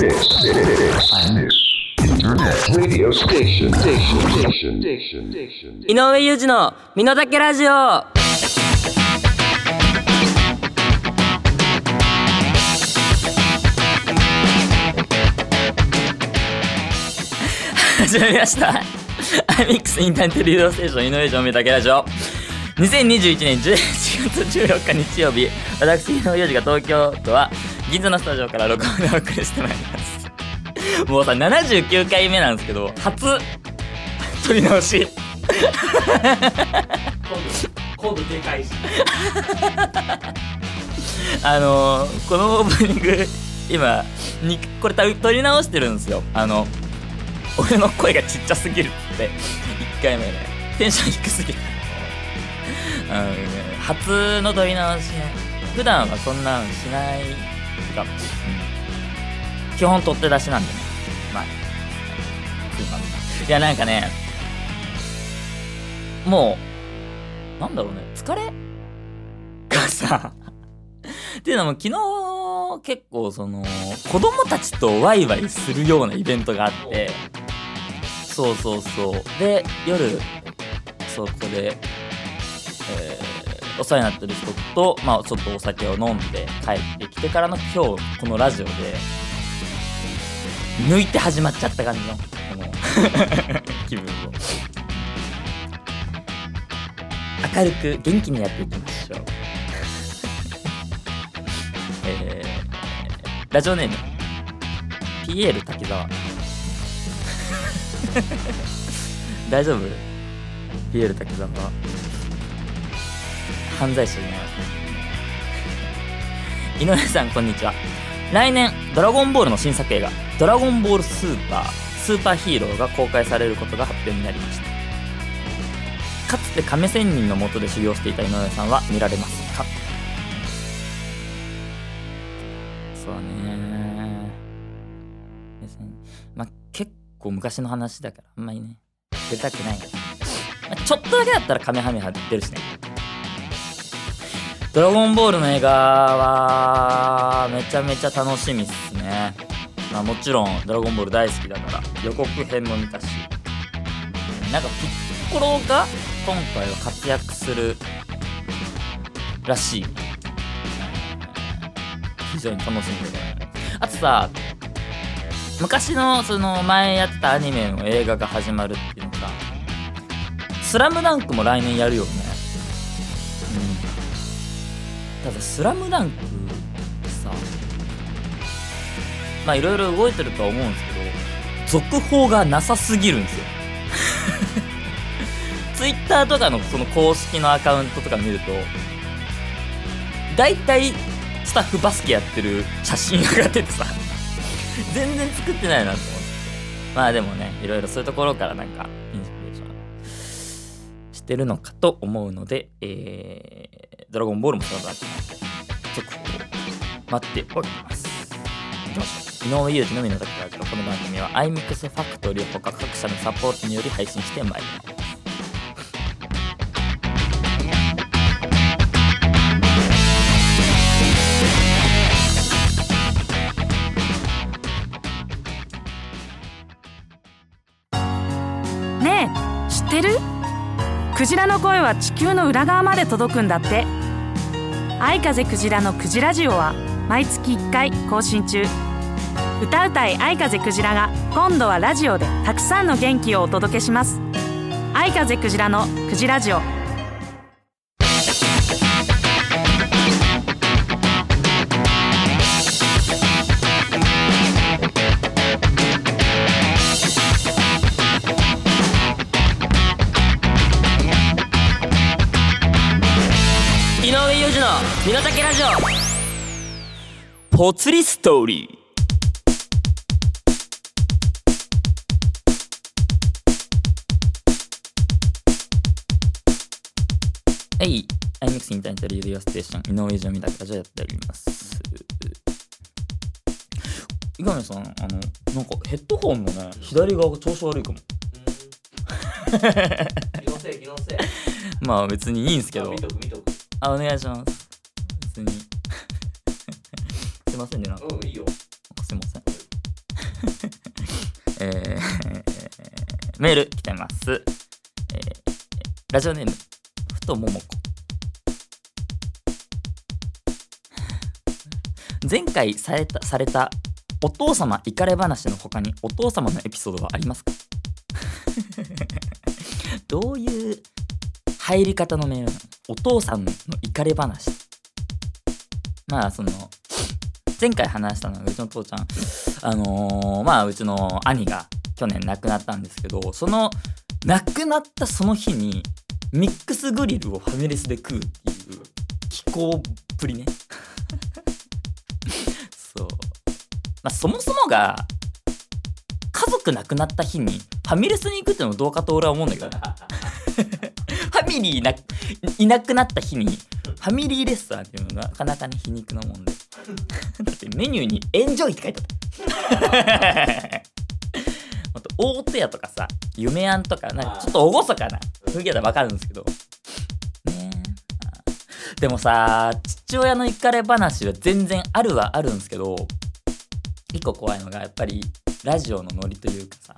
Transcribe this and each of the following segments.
Internet radio station. Station. Station. Station. Station. 井上裕二の身の丈ラジオ始まりましたアミックスインターネットリードステーション井上城身の丈ラジオ2021年11月14日日曜日私井上裕二が東京都は銀座のスタジオから録音でお送りしてまいります。もうさ79回目なんですけど初撮り直し。今度でかいし。あのー、このオープニング今にこれ撮り直してるんですよ。あの俺の声がちっちゃすぎるって。1回目ねテンション低すぎる。あのね初の撮り直しね。普段はそんなんしないか、うん、基本取って出しなんでね。まあ。すいませんいやなんかねもうなんだろうね。疲れがさっていうのも昨日結構その子供たちとワイワイするようなイベントがあって。そうそうそう。で夜そこで、お世話になってる人と、まあ、ちょっとお酒を飲んで帰ってきてからの今日このラジオで抜いて始まっちゃった感じのこの 気分を。明るく元気にやっていきましょう。えー、ラジオネーム PL 滝沢。大丈夫 ?PL 滝沢犯罪者じゃない井上さんこんにちは。来年ドラゴンボールの新作映画「ドラゴンボールスーパースーパーヒーロー」が公開されることが発表になりました。かつて亀仙人の下で修行していた井上さんは見られますか？そうねまあ結構昔の話だからあんまりね出たくない、まあちょっとだけだったらカメハメハ出るしね。ドラゴンボールの映画はめちゃめちゃ楽しみっすね。まあもちろんドラゴンボール大好きだから予告編も見たし。なんかピッコロが今回は活躍するらしい。非常に楽しみで。あとさ昔のその前やってたアニメの映画が始まるっていうのが「スラムダンクも来年やるよね。ただ「スラムダンクさまあいろいろ動いてるとは思うんですけど続報がなさすぎるんですよ。ツイッターとかのその公式のアカウントとか見ると大体スタッフバスケやってる写真上がっててさ全然作ってないなと思って。まあでもねいろいろそういうところからなんかンしてるのかと思うのでえー、ドラゴンボールもそうだな続報待っております。いきましょう井上裕二のみの時ラジオ。この番組は iMix ファクトリー他各社のサポートにより配信してまいります。ねえ知ってる？クジラの声は地球の裏側まで届くんだって。愛風クジラのクジラジオは毎月1回更新中。歌うたい愛風クジラが今度はラジオでたくさんの元気をお届けします。愛風クジラのクジラジオ。身の丈ラジオぽつりストーリーはい、アイミックス Internet Radio Station、井上裕二だけラジオやっております。井上さん、あの、なんかヘッドホンのね、左側が調子悪いかも。気のせい気のせい まあ別にいいんすけど見。とく見とくあ、お願いします。ませんね、なんかうんいいよすいません。えー、メール来てます。えー、ラジオネーム、ふとももこ。前回された、されたお父様イカレ話の他にお父様のエピソードはありますか？どういう入り方のメールなの？お父さんのイカレ話まあその前回話したのがうちの父ちゃん。あのーまあうちの兄が去年亡くなったんですけどその亡くなったその日にミックスグリルをファミレスで食うっていう気候っぷりね。そう。まあそもそもが家族亡くなった日にファミレスに行くってのもどうかと俺は思うんだけどね ファミリーないなくなった日にファミリーレストランっていうのがなかなかね皮肉なもんで。だってメニューに「エンジョイ」って書いてあった。あと大戸屋とかさ夢庵とかなんかちょっと厳かな雰囲気だったら分かるんですけど。ねでもさ父親のイカレ話は全然あるはあるんですけど一個怖いのがやっぱりラジオのノリというかさ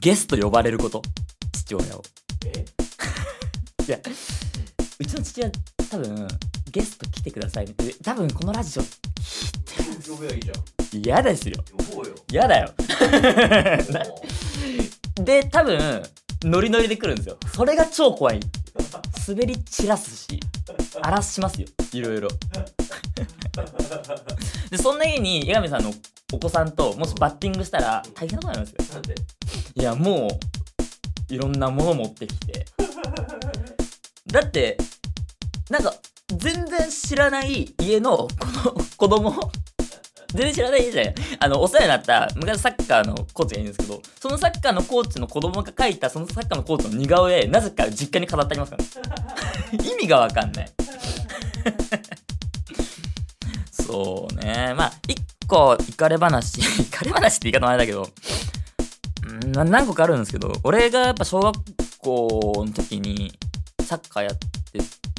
ゲスト呼ばれること。父親を。え？いやうちの父親多分ゲスト来てくださいねって多分このラジオ呼べばいいじゃん。嫌ですよ。呼ぼうよ。嫌だよ。で多分ノリノリで来るんですよ。それが超怖い。滑り散らすし荒らしますよ。いろいろ。でそんな日に江上さんのお子さんともしバッティングしたら大変なことになりますよ。いやもういろんなもの持ってきて。だってなんか全然知らない家のこの 子供全然知らない家じゃない。あのお世話になった昔サッカーのコーチがいるんですけどそのサッカーのコーチの子供が描いたそのサッカーのコーチの似顔絵なぜか実家に飾ってありますから、ね、意味がわかんない。そうね。まあ一個イカレ話イカレ話って言い方もあれだけど何個かあるんですけど俺がやっぱ小学校の時にサッカーやって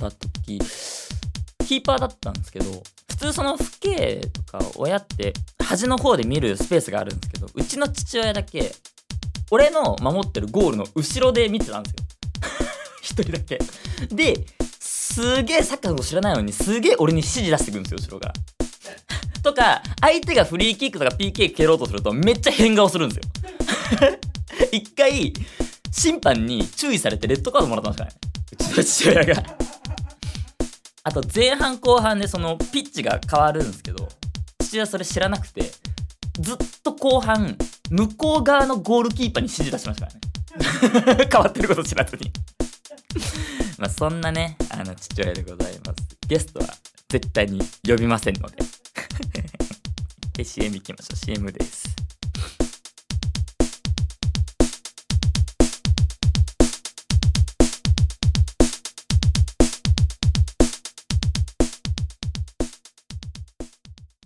った時キーパーだったんですけど普通その父兄とか親って端の方で見るスペースがあるんですけどうちの父親だけ俺の守ってるゴールの後ろで見てたんですよ。一人だけ。ですげえサッカーの知らないのにすげえ俺に指示出してくるんですよ後ろから。とか相手がフリーキックとか PK 蹴ろうとするとめっちゃ変顔するんですよ。一回審判に注意されてレッドカードもらったんですかね。うちの父親が。あと前半後半でそのピッチが変わるんですけど父親それ知らなくてずっと後半向こう側のゴールキーパーに指示出しましたからね。変わってること知らずに。まあそんなねあの父親でございます。ゲストは絶対に呼びませんので。で CM 行きましょう。CM です。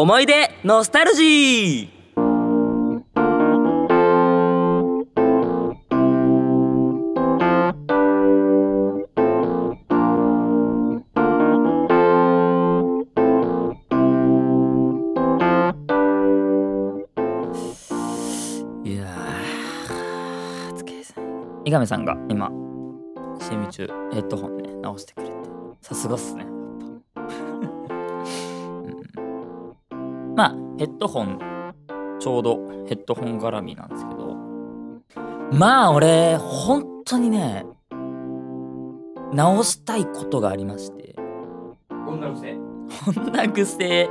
思い出ノスタルジー。いやー疲れですね伊上さんが今 CM 中ヘッドホンね直してくれて。さすがっすね。まあヘッドホンちょうどヘッドホン絡みなんですけど。まあ俺本当にね直したいことがありまして。女のせ女癖？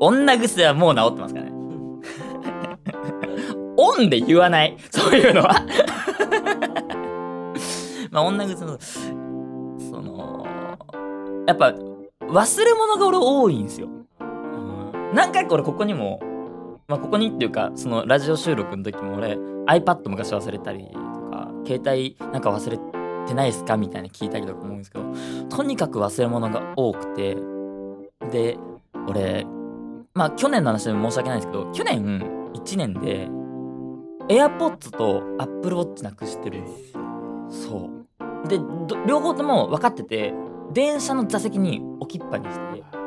女癖はもう治ってますからね。オンで言わない。そういうのは。まあ女靴のそのやっぱ忘れ物が俺多いんですよ、うん、何回か俺ここにもまあここにっていうかそのラジオ収録の時も俺 iPad 昔忘れたりとか携帯なんか忘れてないですかみたいな聞いたりとか思うんですけどとにかく忘れ物が多くてで俺まあ去年の話でも申し訳ないんですけど去年1年で AirPods と Apple Watch なくしてるそう。で両方とも分かってて電車の座席に置きっぱにして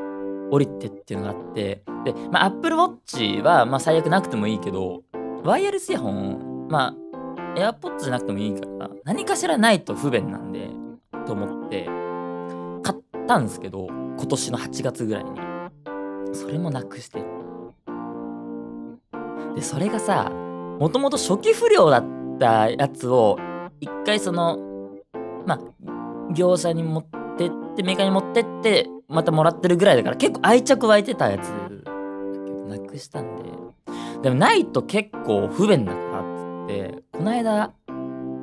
降りてっていうのがあってで、まあ、Apple Watch はまあ最悪なくてもいいけどワイヤレスイヤホンまあ AirPods じゃなくてもいいから何かしらないと不便なんでと思って買ったんですけど今年の8月ぐらいに。それもなくして。でそれがさもともと初期不良だったやつを一回そのまあ業者に持ってってメーカーに持ってってまたもらってるぐらいだから結構愛着湧いてたやつなくしたんで。でもないと結構不便だからっつってこの間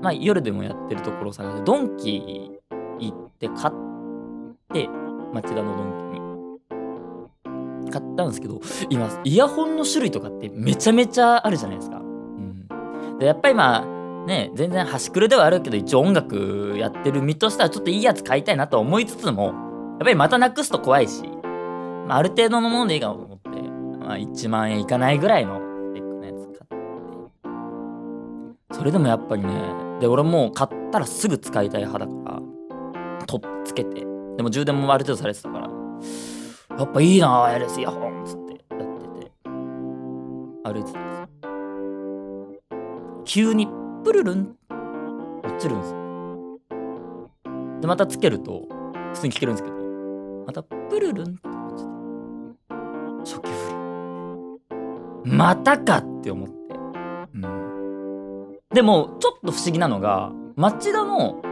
まあ夜でもやってるところを探してドンキ行って買って町田のドンキに。買ったんですけど今イヤホンの種類とかってめちゃめちゃあるじゃないですか。うん、でやっぱりまあね全然端くれではあるけど一応音楽やってる身としてはちょっといいやつ買いたいなと思いつつもっぱりまたなくすと怖いし、まあ、ある程度のものでいいかなと思って、まあ、1万円いかないぐらいのスペックのやつ買って。それでもやっぱりねで俺もう買ったらすぐ使いたい派だからとっつけて。でも充電もある程度されてたからやっぱいいなワイヤレスイヤホンつってやってて。歩いてたんですよ。急にプルルン落ちるんですよ。でまたつけると普通に聞けるんですけど。またプルルンって落ちて初期不良またかって思って。うん。でもちょっと不思議なのが町田の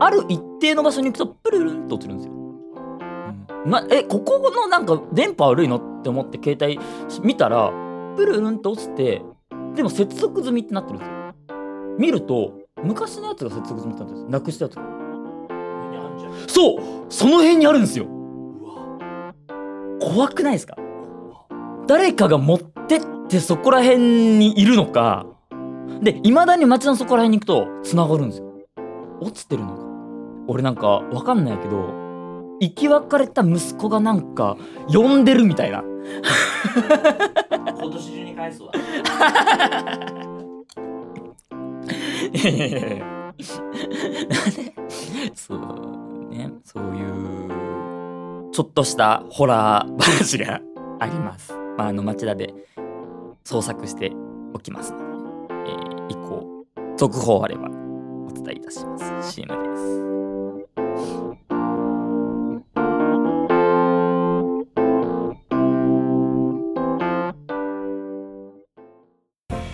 ある一定の場所に行くとプルルンと落ちるんですよ。うん。なえここのなんか電波悪いのって思って携帯見たらプルルンと落ちてでも接続済みってなってるんですよ。見ると昔のやつが接続済みってなってるんですなくしたやつが。そう！その辺にあるんですよ怖くないですか？誰かが持ってってそこら辺にいるのか。でいまだに街のそこら辺に行くと繋がるんですよ。落ちてるのか。俺なんかわかんないけど生き別れた息子がなんか呼んでるみたいな。今年中に返すわ。いやいやいやいや。なんで？そうね。そういうちょっとしたホラー話があります、まあ、あの町田で捜索しておきますので、えー以降続報あればお伝えいたします。CM です。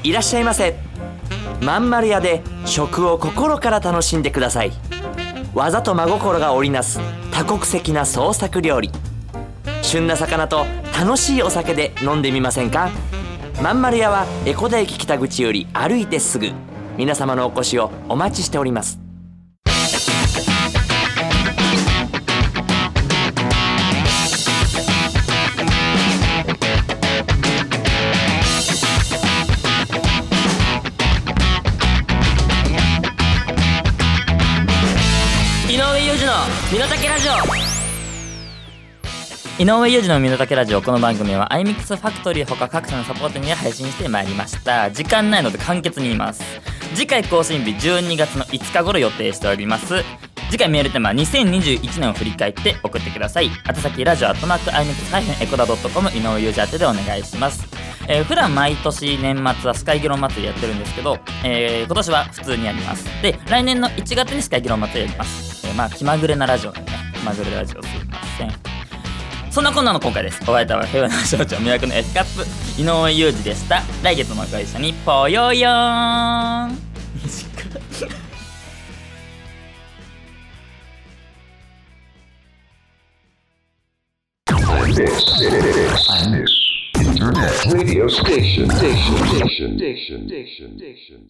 いらっしゃいませ。まんまる屋で食を心から楽しんでください。技と真心が織りなす多国籍な創作料理。旬な魚と楽しいお酒で飲んでみませんか？まんまる屋は江古田駅北口より歩いてすぐ。皆様のお越しをお待ちしております。身の丈ラジオ。井上裕二の身の丈ラジオ。この番組は iMix ファクトリーほか各社のサポートに配信してまいりました。時間ないので簡潔に言います。次回更新日12月の5日頃予定しております。次回メールテーマは2021年を振り返って送ってください。宛先ラジオアットマーク iMix エコダ .com 井上裕二宛てでお願いします。えー普段毎年年末はスカイギロン祭りやってるんですけど、えー今年は普通にやります。で来年の1月にスカイギロン祭りやります、まあ気まぐれなラジオなんでね。気まぐれラジオすいません。そんなこんなの今回です。お相手は平和な少女魅惑の S カップ井上裕二でした。来月もご一緒にぽよよーん。短い。This, this, Internet radio station, station, station, station, station, station.